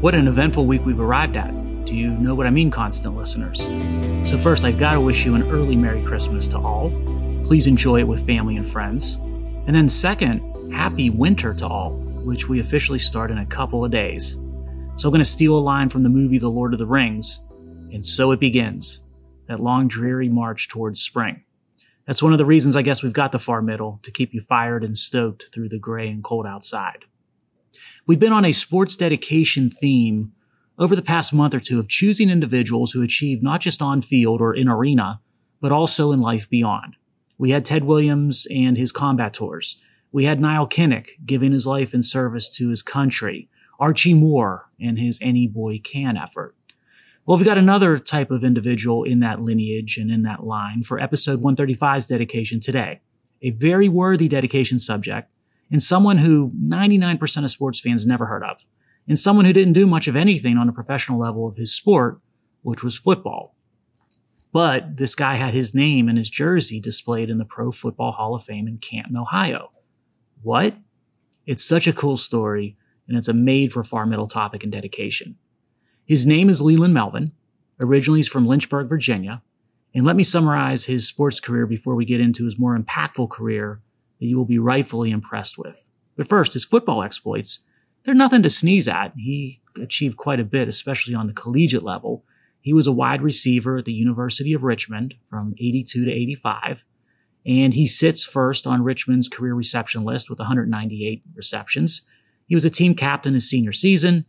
What an eventful week we've arrived at. Do you know what I mean, constant listeners? So, first, I've got to wish you an early Merry Christmas to all. Please enjoy it with family and friends. And then, second, Happy Winter to all, which we officially start in a couple of days. So, I'm going to steal a line from the movie The Lord of the Rings. And so it begins that long, dreary march towards spring. That's one of the reasons I guess we've got the far middle to keep you fired and stoked through the gray and cold outside. We've been on a sports dedication theme over the past month or two of choosing individuals who achieved not just on field or in arena, but also in life beyond. We had Ted Williams and his combat tours. We had Nile Kinnick giving his life in service to his country. Archie Moore and his Any Boy Can effort. Well, we've got another type of individual in that lineage and in that line for episode 135's dedication today. A very worthy dedication subject and someone who 99% of sports fans never heard of, and someone who didn't do much of anything on a professional level of his sport, which was football. But this guy had his name and his jersey displayed in the Pro Football Hall of Fame in Canton, Ohio. What? It's such a cool story, and it's a made for far middle topic and dedication. His name is Leland Melvin. Originally, he's from Lynchburg, Virginia. And let me summarize his sports career before we get into his more impactful career that you will be rightfully impressed with. But first, his football exploits, they're nothing to sneeze at. He achieved quite a bit, especially on the collegiate level. He was a wide receiver at the University of Richmond from 82 to 85, and he sits first on Richmond's career reception list with 198 receptions. He was a team captain his senior season,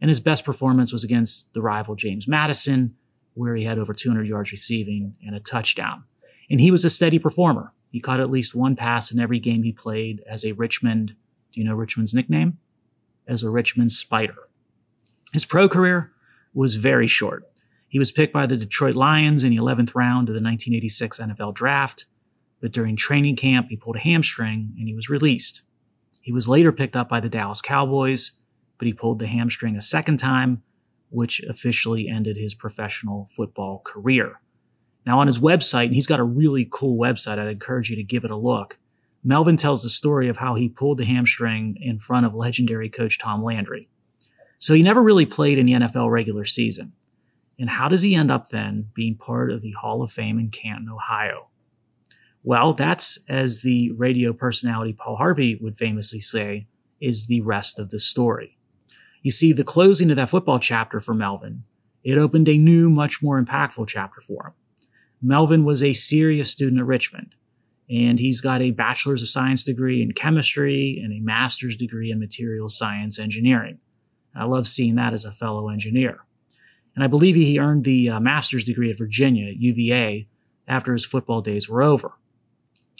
and his best performance was against the rival James Madison, where he had over 200 yards receiving and a touchdown. And he was a steady performer. He caught at least one pass in every game he played as a Richmond. Do you know Richmond's nickname? As a Richmond Spider. His pro career was very short. He was picked by the Detroit Lions in the 11th round of the 1986 NFL draft, but during training camp, he pulled a hamstring and he was released. He was later picked up by the Dallas Cowboys, but he pulled the hamstring a second time, which officially ended his professional football career. Now, on his website, and he's got a really cool website, I'd encourage you to give it a look. Melvin tells the story of how he pulled the hamstring in front of legendary coach Tom Landry. So he never really played in the NFL regular season. And how does he end up then being part of the Hall of Fame in Canton, Ohio? Well, that's, as the radio personality Paul Harvey would famously say, is the rest of the story. You see, the closing of that football chapter for Melvin, it opened a new, much more impactful chapter for him. Melvin was a serious student at Richmond, and he's got a bachelor's of science degree in chemistry and a master's degree in materials science engineering. I love seeing that as a fellow engineer. And I believe he earned the uh, master's degree at Virginia, at UVA, after his football days were over.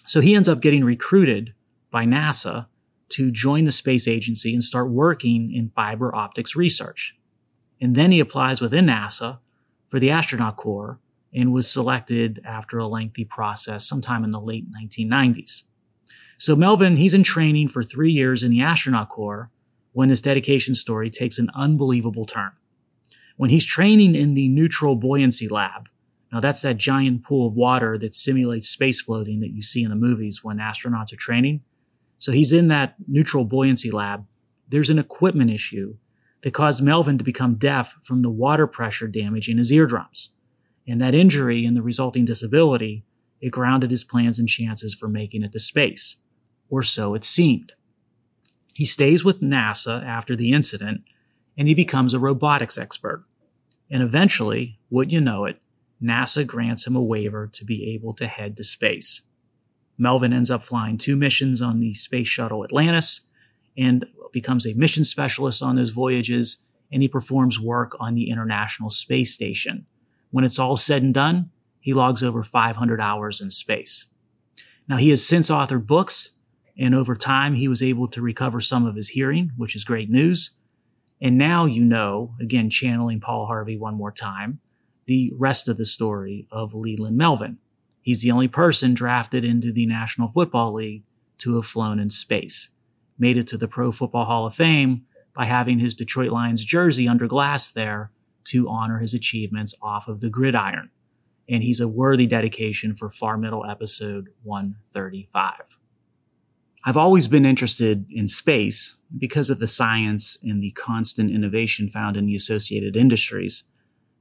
So he ends up getting recruited by NASA to join the space agency and start working in fiber optics research. And then he applies within NASA for the astronaut corps and was selected after a lengthy process sometime in the late 1990s. So Melvin, he's in training for three years in the astronaut corps when this dedication story takes an unbelievable turn. When he's training in the neutral buoyancy lab, now that's that giant pool of water that simulates space floating that you see in the movies when astronauts are training. So he's in that neutral buoyancy lab. There's an equipment issue that caused Melvin to become deaf from the water pressure damage in his eardrums. And that injury and the resulting disability, it grounded his plans and chances for making it to space. Or so it seemed. He stays with NASA after the incident and he becomes a robotics expert. And eventually, would you know it, NASA grants him a waiver to be able to head to space. Melvin ends up flying two missions on the Space Shuttle Atlantis and becomes a mission specialist on those voyages, and he performs work on the International Space Station. When it's all said and done, he logs over 500 hours in space. Now, he has since authored books, and over time, he was able to recover some of his hearing, which is great news. And now you know, again, channeling Paul Harvey one more time, the rest of the story of Leland Melvin. He's the only person drafted into the National Football League to have flown in space, made it to the Pro Football Hall of Fame by having his Detroit Lions jersey under glass there to honor his achievements off of the gridiron. And he's a worthy dedication for Far Middle episode 135. I've always been interested in space because of the science and the constant innovation found in the associated industries,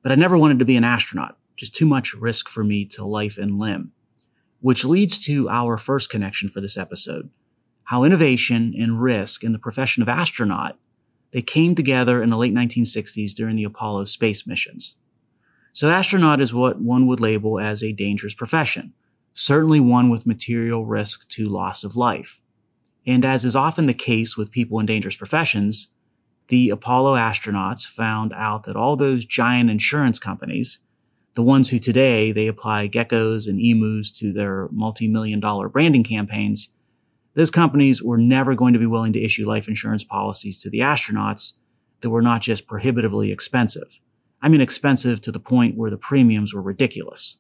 but I never wanted to be an astronaut, just too much risk for me to life and limb. Which leads to our first connection for this episode. How innovation and risk in the profession of astronaut, they came together in the late 1960s during the Apollo space missions. So astronaut is what one would label as a dangerous profession, certainly one with material risk to loss of life. And as is often the case with people in dangerous professions, the Apollo astronauts found out that all those giant insurance companies, the ones who today they apply geckos and emus to their multi-million dollar branding campaigns, those companies were never going to be willing to issue life insurance policies to the astronauts that were not just prohibitively expensive. I mean expensive to the point where the premiums were ridiculous.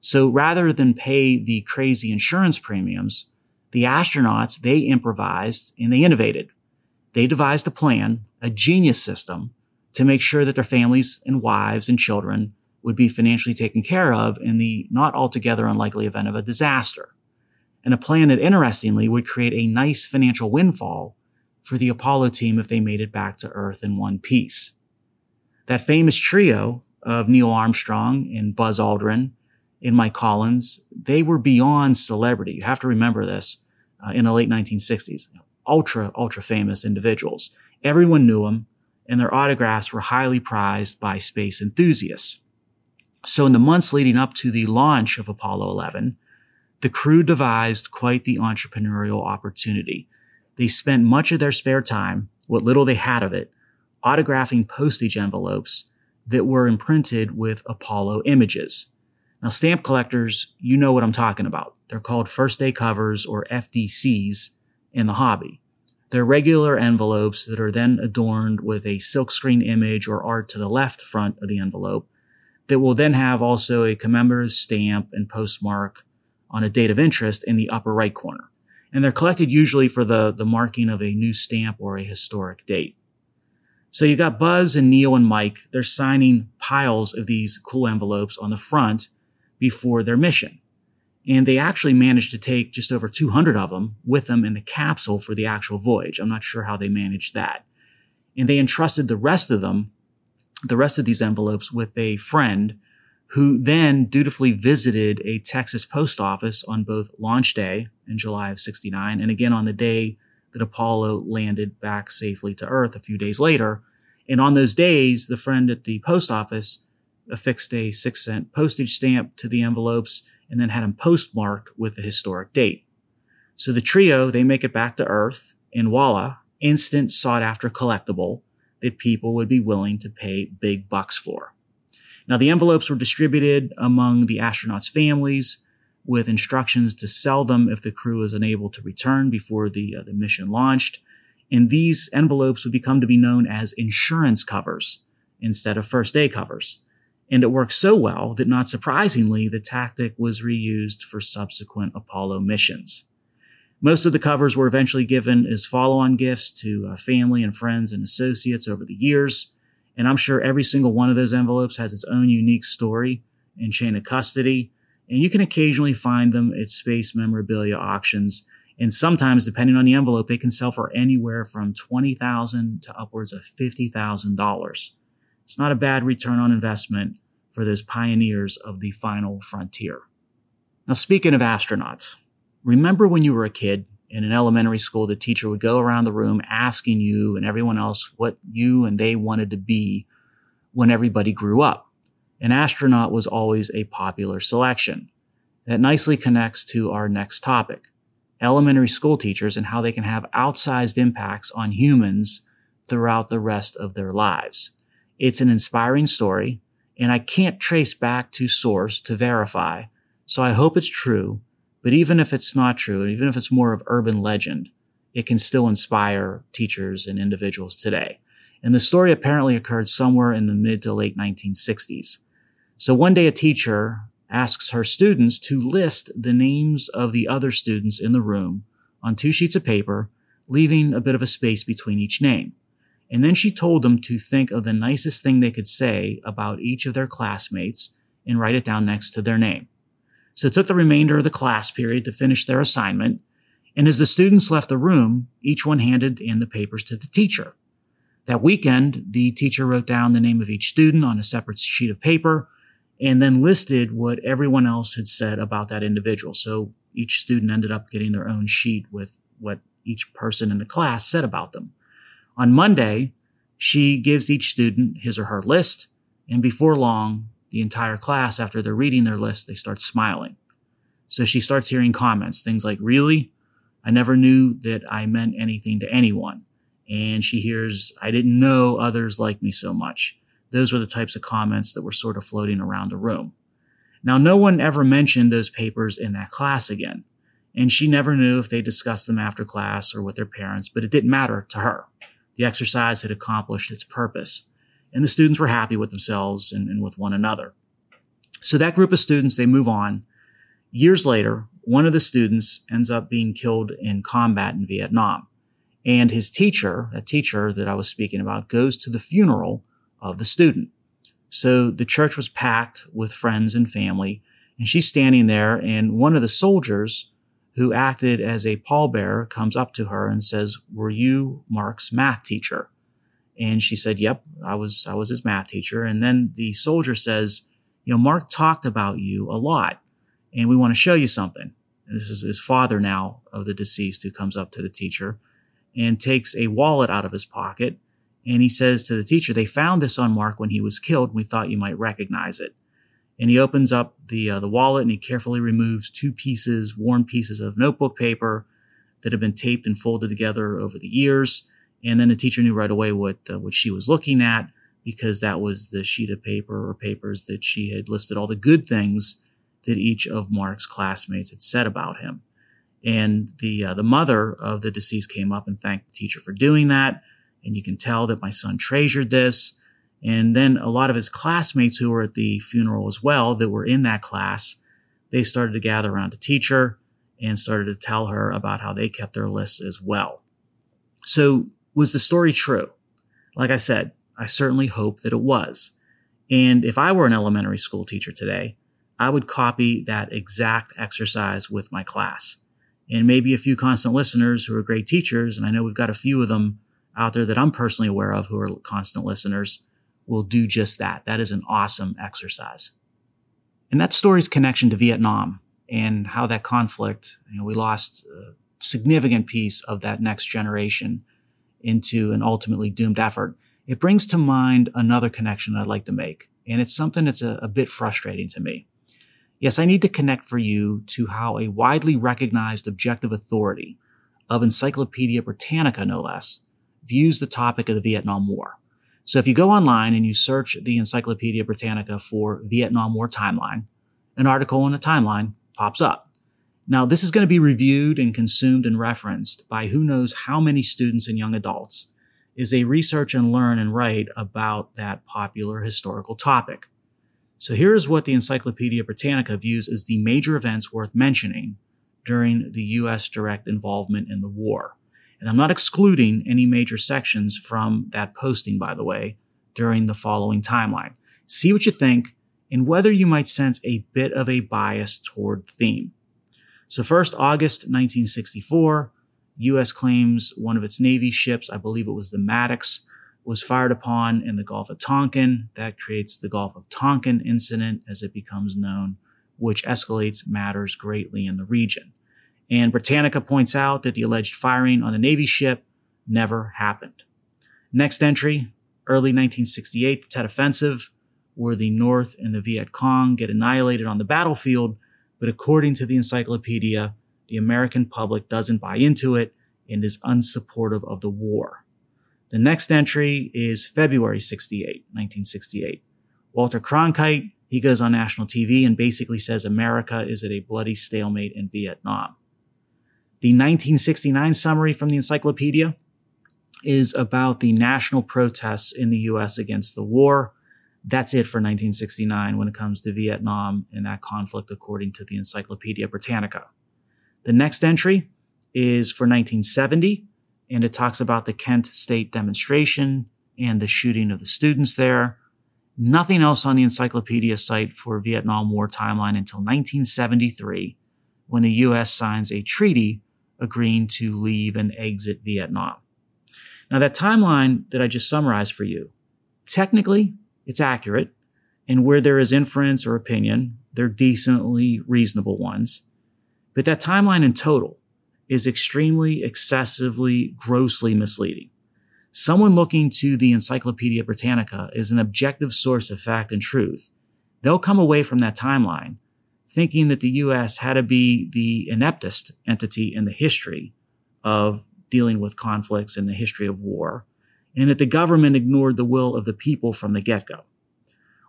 So rather than pay the crazy insurance premiums, the astronauts, they improvised and they innovated. They devised a plan, a genius system to make sure that their families and wives and children would be financially taken care of in the not altogether unlikely event of a disaster. And a plan that interestingly would create a nice financial windfall for the Apollo team if they made it back to Earth in one piece. That famous trio of Neil Armstrong and Buzz Aldrin and Mike Collins, they were beyond celebrity. You have to remember this uh, in the late 1960s. Ultra, ultra famous individuals. Everyone knew them and their autographs were highly prized by space enthusiasts. So in the months leading up to the launch of Apollo 11, the crew devised quite the entrepreneurial opportunity. They spent much of their spare time, what little they had of it, autographing postage envelopes that were imprinted with Apollo images. Now, stamp collectors, you know what I'm talking about. They're called first day covers or FDCs in the hobby. They're regular envelopes that are then adorned with a silkscreen image or art to the left front of the envelope that will then have also a commemorative stamp and postmark on a date of interest in the upper right corner. And they're collected usually for the, the marking of a new stamp or a historic date. So you got Buzz and Neil and Mike. They're signing piles of these cool envelopes on the front before their mission. And they actually managed to take just over 200 of them with them in the capsule for the actual voyage. I'm not sure how they managed that. And they entrusted the rest of them, the rest of these envelopes with a friend who then dutifully visited a Texas post office on both launch day in July of 69 and again on the day that Apollo landed back safely to Earth a few days later. And on those days, the friend at the post office affixed a six cent postage stamp to the envelopes and then had them postmarked with the historic date. So the trio, they make it back to Earth and voila, instant sought after collectible that people would be willing to pay big bucks for. Now the envelopes were distributed among the astronauts' families with instructions to sell them if the crew was unable to return before the, uh, the mission launched. And these envelopes would become to be known as insurance covers instead of first day covers. And it worked so well that not surprisingly, the tactic was reused for subsequent Apollo missions. Most of the covers were eventually given as follow-on gifts to uh, family and friends and associates over the years. And I'm sure every single one of those envelopes has its own unique story and chain of custody. And you can occasionally find them at space memorabilia auctions. And sometimes, depending on the envelope, they can sell for anywhere from 20,000 to upwards of $50,000. It's not a bad return on investment for those pioneers of the final frontier. Now, speaking of astronauts, remember when you were a kid in an elementary school, the teacher would go around the room asking you and everyone else what you and they wanted to be when everybody grew up. An astronaut was always a popular selection. That nicely connects to our next topic elementary school teachers and how they can have outsized impacts on humans throughout the rest of their lives. It's an inspiring story, and I can't trace back to source to verify, so I hope it's true. But even if it's not true, even if it's more of urban legend, it can still inspire teachers and individuals today. And the story apparently occurred somewhere in the mid to late 1960s. So one day a teacher asks her students to list the names of the other students in the room on two sheets of paper, leaving a bit of a space between each name. And then she told them to think of the nicest thing they could say about each of their classmates and write it down next to their name. So it took the remainder of the class period to finish their assignment. And as the students left the room, each one handed in the papers to the teacher. That weekend, the teacher wrote down the name of each student on a separate sheet of paper and then listed what everyone else had said about that individual. So each student ended up getting their own sheet with what each person in the class said about them. On Monday, she gives each student his or her list, and before long, the entire class, after they're reading their list, they start smiling. So she starts hearing comments, things like, Really? I never knew that I meant anything to anyone. And she hears, I didn't know others liked me so much. Those were the types of comments that were sort of floating around the room. Now, no one ever mentioned those papers in that class again. And she never knew if they discussed them after class or with their parents, but it didn't matter to her. The exercise had accomplished its purpose, and the students were happy with themselves and, and with one another. So that group of students, they move on. Years later, one of the students ends up being killed in combat in Vietnam. And his teacher, a teacher that I was speaking about, goes to the funeral of the student. So the church was packed with friends and family, and she's standing there, and one of the soldiers who acted as a pallbearer, comes up to her and says, Were you Mark's math teacher? And she said, Yep, I was, I was his math teacher. And then the soldier says, You know, Mark talked about you a lot, and we want to show you something. And this is his father now of the deceased who comes up to the teacher and takes a wallet out of his pocket. And he says to the teacher, They found this on Mark when he was killed. We thought you might recognize it and he opens up the uh, the wallet and he carefully removes two pieces, worn pieces of notebook paper that have been taped and folded together over the years. And then the teacher knew right away what uh, what she was looking at because that was the sheet of paper or papers that she had listed all the good things that each of Mark's classmates had said about him. And the uh, the mother of the deceased came up and thanked the teacher for doing that. And you can tell that my son treasured this. And then a lot of his classmates who were at the funeral as well, that were in that class, they started to gather around the teacher and started to tell her about how they kept their lists as well. So was the story true? Like I said, I certainly hope that it was. And if I were an elementary school teacher today, I would copy that exact exercise with my class. And maybe a few constant listeners who are great teachers, and I know we've got a few of them out there that I'm personally aware of who are constant listeners, will do just that. That is an awesome exercise. And that story's connection to Vietnam and how that conflict, you know, we lost a significant piece of that next generation into an ultimately doomed effort. It brings to mind another connection I'd like to make. And it's something that's a, a bit frustrating to me. Yes, I need to connect for you to how a widely recognized objective authority of Encyclopedia Britannica, no less, views the topic of the Vietnam War. So if you go online and you search the Encyclopedia Britannica for Vietnam War timeline, an article in a timeline pops up. Now, this is going to be reviewed and consumed and referenced by who knows how many students and young adults as they research and learn and write about that popular historical topic. So here is what the Encyclopedia Britannica views as the major events worth mentioning during the U.S. direct involvement in the war. And I'm not excluding any major sections from that posting, by the way, during the following timeline. See what you think and whether you might sense a bit of a bias toward theme. So first, August 1964, U.S. claims one of its Navy ships, I believe it was the Maddox, was fired upon in the Gulf of Tonkin. That creates the Gulf of Tonkin incident as it becomes known, which escalates matters greatly in the region. And Britannica points out that the alleged firing on the Navy ship never happened. Next entry, early 1968, the Tet Offensive, where the North and the Viet Cong get annihilated on the battlefield, but according to the encyclopedia, the American public doesn't buy into it and is unsupportive of the war. The next entry is February 68, 1968. Walter Cronkite, he goes on national TV and basically says America is at a bloody stalemate in Vietnam. The 1969 summary from the encyclopedia is about the national protests in the US against the war. That's it for 1969 when it comes to Vietnam and that conflict, according to the Encyclopedia Britannica. The next entry is for 1970, and it talks about the Kent State demonstration and the shooting of the students there. Nothing else on the encyclopedia site for Vietnam War timeline until 1973, when the U.S. signs a treaty agreeing to leave and exit Vietnam. Now, that timeline that I just summarized for you, technically, it's accurate. And where there is inference or opinion, they're decently reasonable ones. But that timeline in total is extremely, excessively, grossly misleading. Someone looking to the Encyclopedia Britannica is an objective source of fact and truth. They'll come away from that timeline thinking that the U.S. had to be the ineptest entity in the history of dealing with conflicts in the history of war, and that the government ignored the will of the people from the get-go.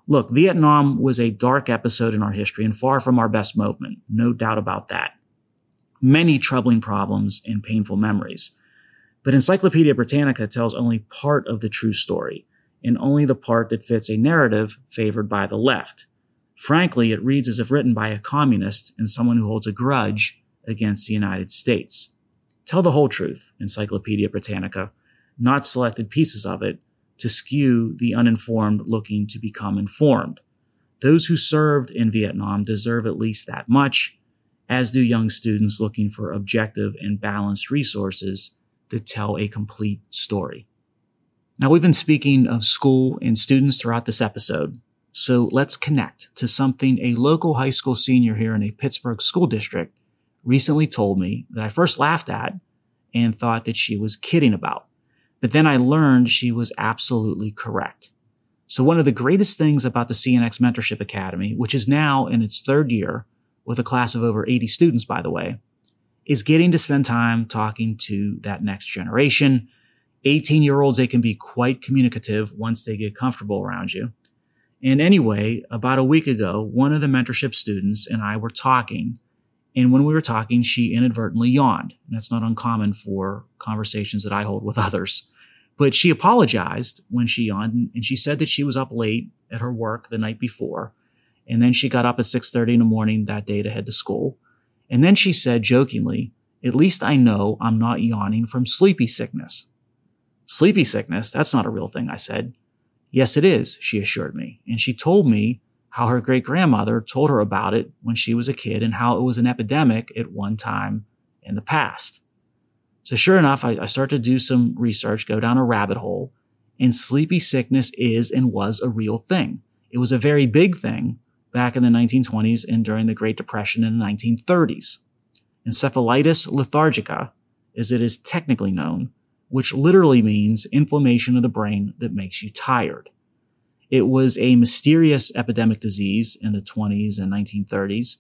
Look, Vietnam was a dark episode in our history and far from our best moment, no doubt about that. Many troubling problems and painful memories. But Encyclopedia Britannica tells only part of the true story, and only the part that fits a narrative favored by the left. Frankly, it reads as if written by a communist and someone who holds a grudge against the United States. Tell the whole truth, Encyclopedia Britannica, not selected pieces of it, to skew the uninformed looking to become informed. Those who served in Vietnam deserve at least that much, as do young students looking for objective and balanced resources that tell a complete story. Now, we've been speaking of school and students throughout this episode, so let's connect to something a local high school senior here in a Pittsburgh school district recently told me that I first laughed at and thought that she was kidding about. But then I learned she was absolutely correct. So one of the greatest things about the CNX Mentorship Academy, which is now in its third year with a class of over 80 students, by the way, is getting to spend time talking to that next generation. 18 year olds, they can be quite communicative once they get comfortable around you. And anyway, about a week ago, one of the mentorship students and I were talking and when we were talking, she inadvertently yawned. And that's not uncommon for conversations that I hold with others. But she apologized when she yawned and she said that she was up late at her work the night before. And then she got up at 6.30 in the morning that day to head to school. And then she said jokingly, at least I know I'm not yawning from sleepy sickness. Sleepy sickness? That's not a real thing, I said. Yes, it is, she assured me. And she told me how her great grandmother told her about it when she was a kid and how it was an epidemic at one time in the past. So sure enough, I, I start to do some research, go down a rabbit hole, and sleepy sickness is and was a real thing. It was a very big thing back in the 1920s and during the Great Depression in the 1930s. Encephalitis lethargica, as it is technically known, which literally means inflammation of the brain that makes you tired. It was a mysterious epidemic disease in the 20s and 1930s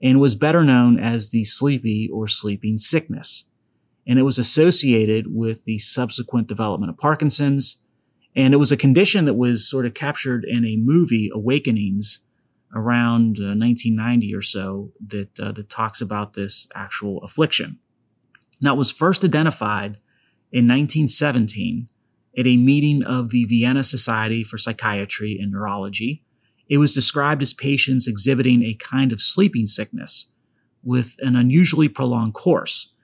and was better known as the sleepy or sleeping sickness. And it was associated with the subsequent development of Parkinson's. And it was a condition that was sort of captured in a movie, Awakenings, around uh, 1990 or so that, uh, that talks about this actual affliction. Now, it was first identified in 1917 at a meeting of the Vienna Society for Psychiatry and Neurology. It was described as patients exhibiting a kind of sleeping sickness with an unusually prolonged course.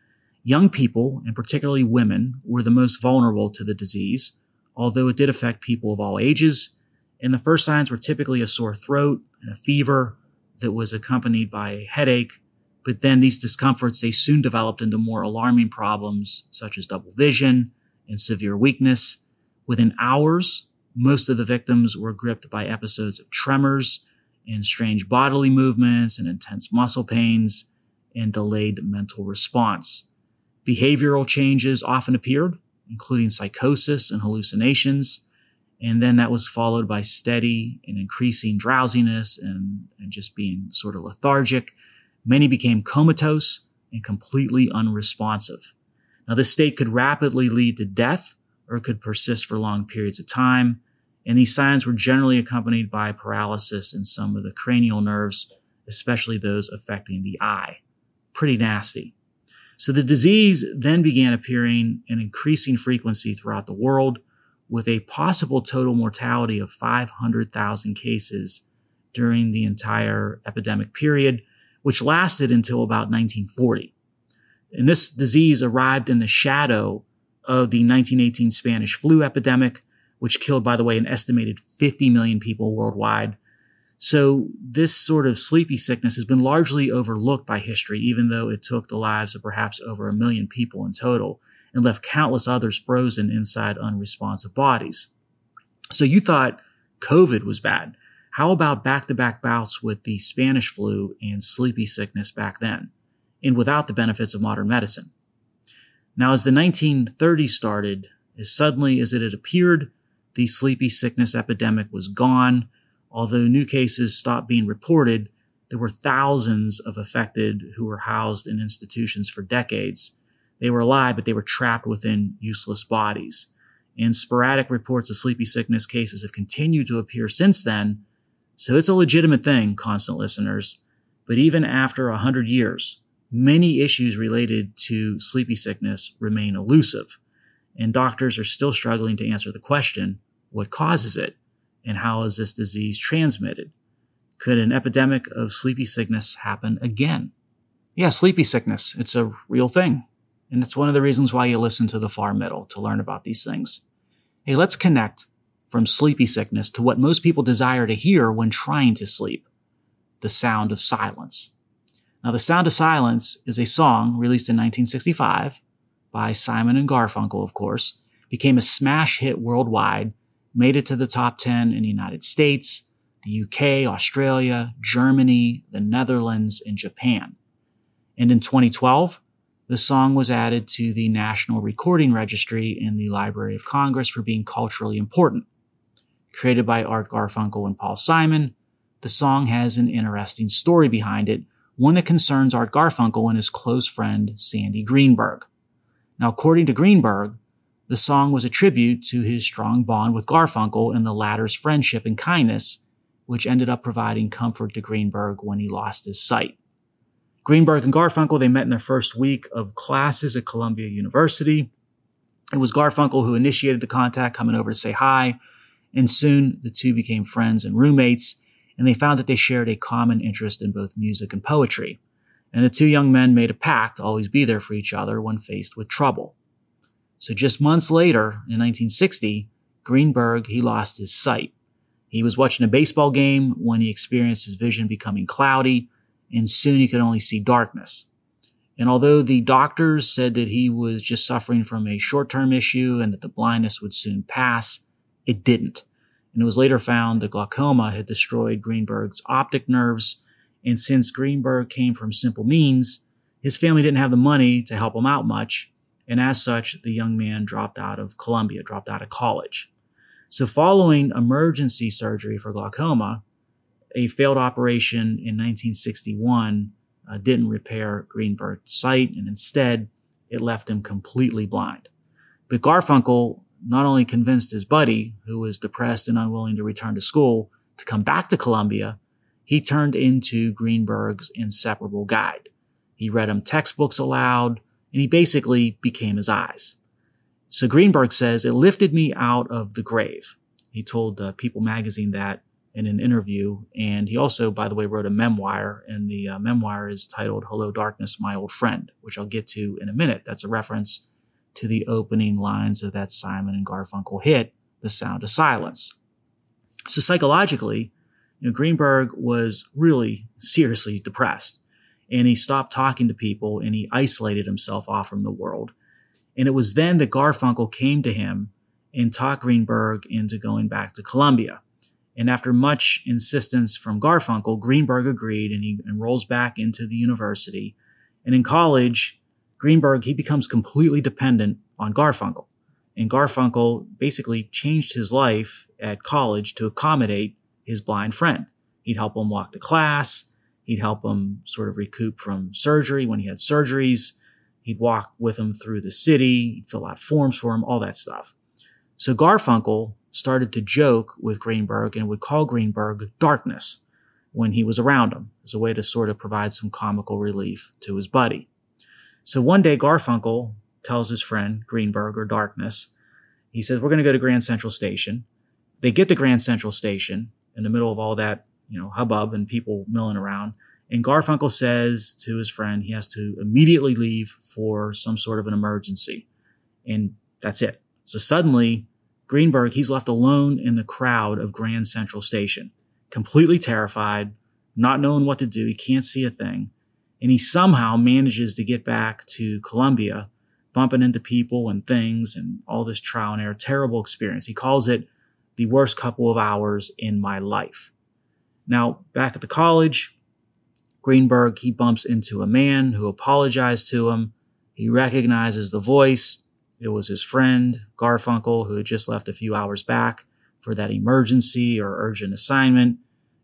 Young people, and particularly women, were the most vulnerable to the disease, although it did affect people of all ages. And the first signs were typically a sore throat and a fever that was accompanied by a headache. But then these discomforts, they soon developed into more alarming problems such as double vision and severe weakness. Within hours, most of the victims were gripped by episodes of tremors and strange bodily movements and intense muscle pains and delayed mental response. Behavioral changes often appeared, including psychosis and hallucinations. And then that was followed by steady and increasing drowsiness and, and just being sort of lethargic. Many became comatose and completely unresponsive. Now, this state could rapidly lead to death or could persist for long periods of time. And these signs were generally accompanied by paralysis in some of the cranial nerves, especially those affecting the eye. Pretty nasty. So the disease then began appearing in increasing frequency throughout the world with a possible total mortality of 500,000 cases during the entire epidemic period, which lasted until about 1940. And this disease arrived in the shadow of the 1918 Spanish flu epidemic, which killed, by the way, an estimated 50 million people worldwide. So this sort of sleepy sickness has been largely overlooked by history, even though it took the lives of perhaps over a million people in total and left countless others frozen inside unresponsive bodies. So you thought COVID was bad. How about back to back bouts with the Spanish flu and sleepy sickness back then, and without the benefits of modern medicine? Now, as the 1930s started, as suddenly as it had appeared, the sleepy sickness epidemic was gone Although new cases stopped being reported, there were thousands of affected who were housed in institutions for decades. They were alive, but they were trapped within useless bodies. And sporadic reports of sleepy sickness cases have continued to appear since then. So it's a legitimate thing, constant listeners. But even after a hundred years, many issues related to sleepy sickness remain elusive. And doctors are still struggling to answer the question, what causes it? And how is this disease transmitted? Could an epidemic of sleepy sickness happen again? Yeah, sleepy sickness. It's a real thing. And it's one of the reasons why you listen to the far middle to learn about these things. Hey, let's connect from sleepy sickness to what most people desire to hear when trying to sleep. The sound of silence. Now, The Sound of Silence is a song released in 1965 by Simon and Garfunkel, of course, became a smash hit worldwide made it to the top 10 in the United States, the UK, Australia, Germany, the Netherlands, and Japan. And in 2012, the song was added to the National Recording Registry in the Library of Congress for being culturally important. Created by Art Garfunkel and Paul Simon, the song has an interesting story behind it, one that concerns Art Garfunkel and his close friend Sandy Greenberg. Now, according to Greenberg, the song was a tribute to his strong bond with Garfunkel and the latter's friendship and kindness, which ended up providing comfort to Greenberg when he lost his sight. Greenberg and Garfunkel, they met in their first week of classes at Columbia University. It was Garfunkel who initiated the contact, coming over to say hi, and soon the two became friends and roommates, and they found that they shared a common interest in both music and poetry. And the two young men made a pact to always be there for each other when faced with trouble. So just months later, in 1960, Greenberg, he lost his sight. He was watching a baseball game when he experienced his vision becoming cloudy, and soon he could only see darkness. And although the doctors said that he was just suffering from a short-term issue and that the blindness would soon pass, it didn't. And it was later found that glaucoma had destroyed Greenberg's optic nerves. And since Greenberg came from simple means, his family didn't have the money to help him out much. And as such, the young man dropped out of Columbia, dropped out of college. So following emergency surgery for glaucoma, a failed operation in 1961 uh, didn't repair Greenberg's sight, and instead it left him completely blind. But Garfunkel not only convinced his buddy, who was depressed and unwilling to return to school, to come back to Columbia, he turned into Greenberg's inseparable guide. He read him textbooks aloud, and he basically became his eyes. So Greenberg says, it lifted me out of the grave. He told uh, People magazine that in an interview. And he also, by the way, wrote a memoir, and the uh, memoir is titled Hello Darkness, My Old Friend, which I'll get to in a minute. That's a reference to the opening lines of that Simon and Garfunkel hit, The Sound of Silence. So psychologically, you know, Greenberg was really seriously depressed and he stopped talking to people and he isolated himself off from the world. And it was then that Garfunkel came to him and talked Greenberg into going back to Columbia. And after much insistence from Garfunkel, Greenberg agreed and he enrolls back into the university. And in college, Greenberg, he becomes completely dependent on Garfunkel. And Garfunkel basically changed his life at college to accommodate his blind friend. He'd help him walk to class. He'd help him sort of recoup from surgery when he had surgeries. He'd walk with him through the city, fill out forms for him, all that stuff. So Garfunkel started to joke with Greenberg and would call Greenberg darkness when he was around him as a way to sort of provide some comical relief to his buddy. So one day Garfunkel tells his friend Greenberg or darkness, he says, we're going to go to Grand Central Station. They get to Grand Central Station in the middle of all that you know, hubbub and people milling around. And Garfunkel says to his friend he has to immediately leave for some sort of an emergency. And that's it. So suddenly, Greenberg, he's left alone in the crowd of Grand Central Station, completely terrified, not knowing what to do. He can't see a thing. And he somehow manages to get back to Columbia, bumping into people and things and all this trial and error. Terrible experience. He calls it the worst couple of hours in my life. Now, back at the college, Greenberg, he bumps into a man who apologized to him. He recognizes the voice. It was his friend, Garfunkel, who had just left a few hours back for that emergency or urgent assignment.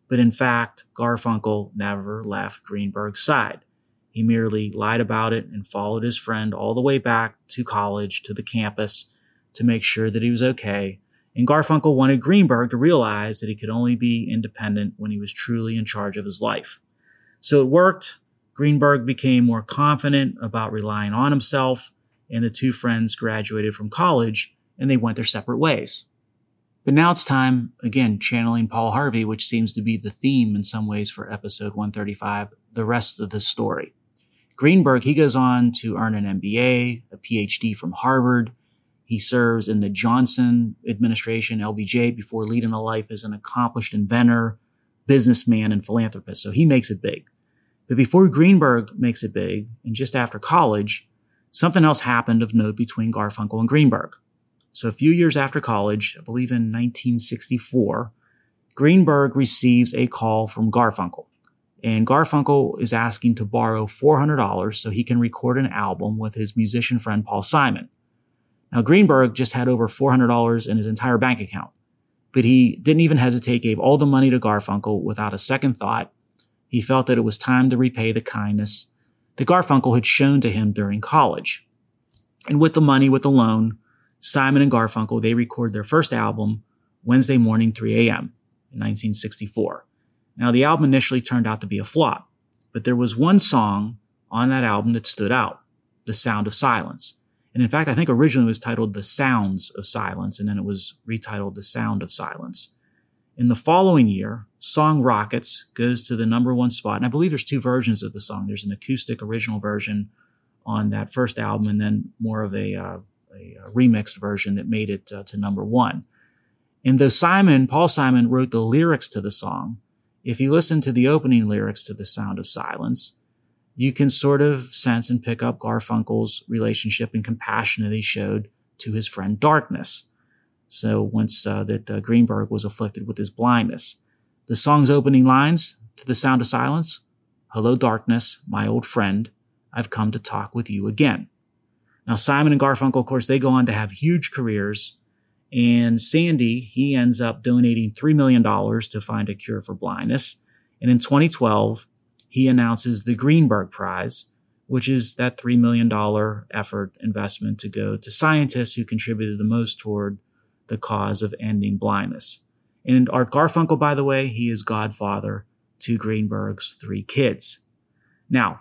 But in fact, Garfunkel never left Greenberg's side. He merely lied about it and followed his friend all the way back to college, to the campus, to make sure that he was okay. And Garfunkel wanted Greenberg to realize that he could only be independent when he was truly in charge of his life. So it worked. Greenberg became more confident about relying on himself, and the two friends graduated from college and they went their separate ways. But now it's time, again, channeling Paul Harvey, which seems to be the theme in some ways for episode 135, the rest of the story. Greenberg, he goes on to earn an MBA, a PhD from Harvard. He serves in the Johnson administration, LBJ, before leading a life as an accomplished inventor, businessman, and philanthropist. So he makes it big. But before Greenberg makes it big, and just after college, something else happened of note between Garfunkel and Greenberg. So a few years after college, I believe in 1964, Greenberg receives a call from Garfunkel. And Garfunkel is asking to borrow $400 so he can record an album with his musician friend Paul Simon. Now, Greenberg just had over $400 in his entire bank account, but he didn't even hesitate, gave all the money to Garfunkel without a second thought. He felt that it was time to repay the kindness that Garfunkel had shown to him during college. And with the money, with the loan, Simon and Garfunkel, they record their first album Wednesday morning, 3 a.m. in 1964. Now, the album initially turned out to be a flop, but there was one song on that album that stood out, The Sound of Silence. And in fact, I think originally it was titled The Sounds of Silence, and then it was retitled The Sound of Silence. In the following year, Song Rockets goes to the number one spot. And I believe there's two versions of the song. There's an acoustic original version on that first album, and then more of a uh, a, a remixed version that made it uh, to number one. And though Simon, Paul Simon, wrote the lyrics to the song, if you listen to the opening lyrics to The Sound of Silence, you can sort of sense and pick up Garfunkel's relationship and compassion that he showed to his friend Darkness. So once uh, that uh, Greenberg was afflicted with his blindness, the song's opening lines to The Sound of Silence, Hello, darkness, my old friend. I've come to talk with you again. Now, Simon and Garfunkel, of course, they go on to have huge careers. And Sandy, he ends up donating $3 million to find a cure for blindness. And in 2012, he announces the Greenberg Prize, which is that $3 million effort investment to go to scientists who contributed the most toward the cause of ending blindness. And Art Garfunkel, by the way, he is godfather to Greenberg's three kids. Now,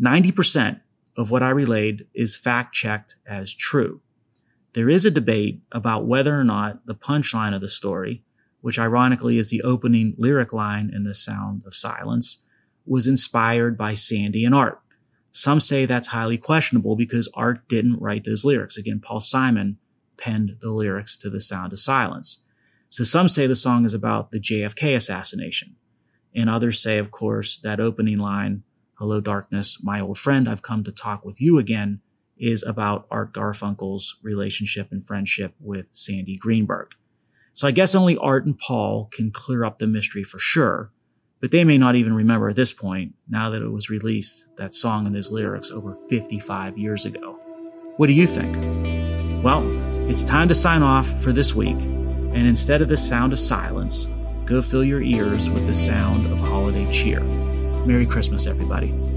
90% of what I relayed is fact checked as true. There is a debate about whether or not the punchline of the story, which ironically is the opening lyric line in The Sound of Silence, was inspired by Sandy and Art. Some say that's highly questionable because Art didn't write those lyrics. Again, Paul Simon penned the lyrics to The Sound of Silence. So some say the song is about the JFK assassination. And others say, of course, that opening line Hello, Darkness, my old friend, I've come to talk with you again, is about Art Garfunkel's relationship and friendship with Sandy Greenberg. So I guess only Art and Paul can clear up the mystery for sure, but they may not even remember at this point, now that it was released, that song and those lyrics over 55 years ago. What do you think? Well, it's time to sign off for this week, and instead of the sound of silence, go fill your ears with the sound of holiday cheer. Merry Christmas, everybody.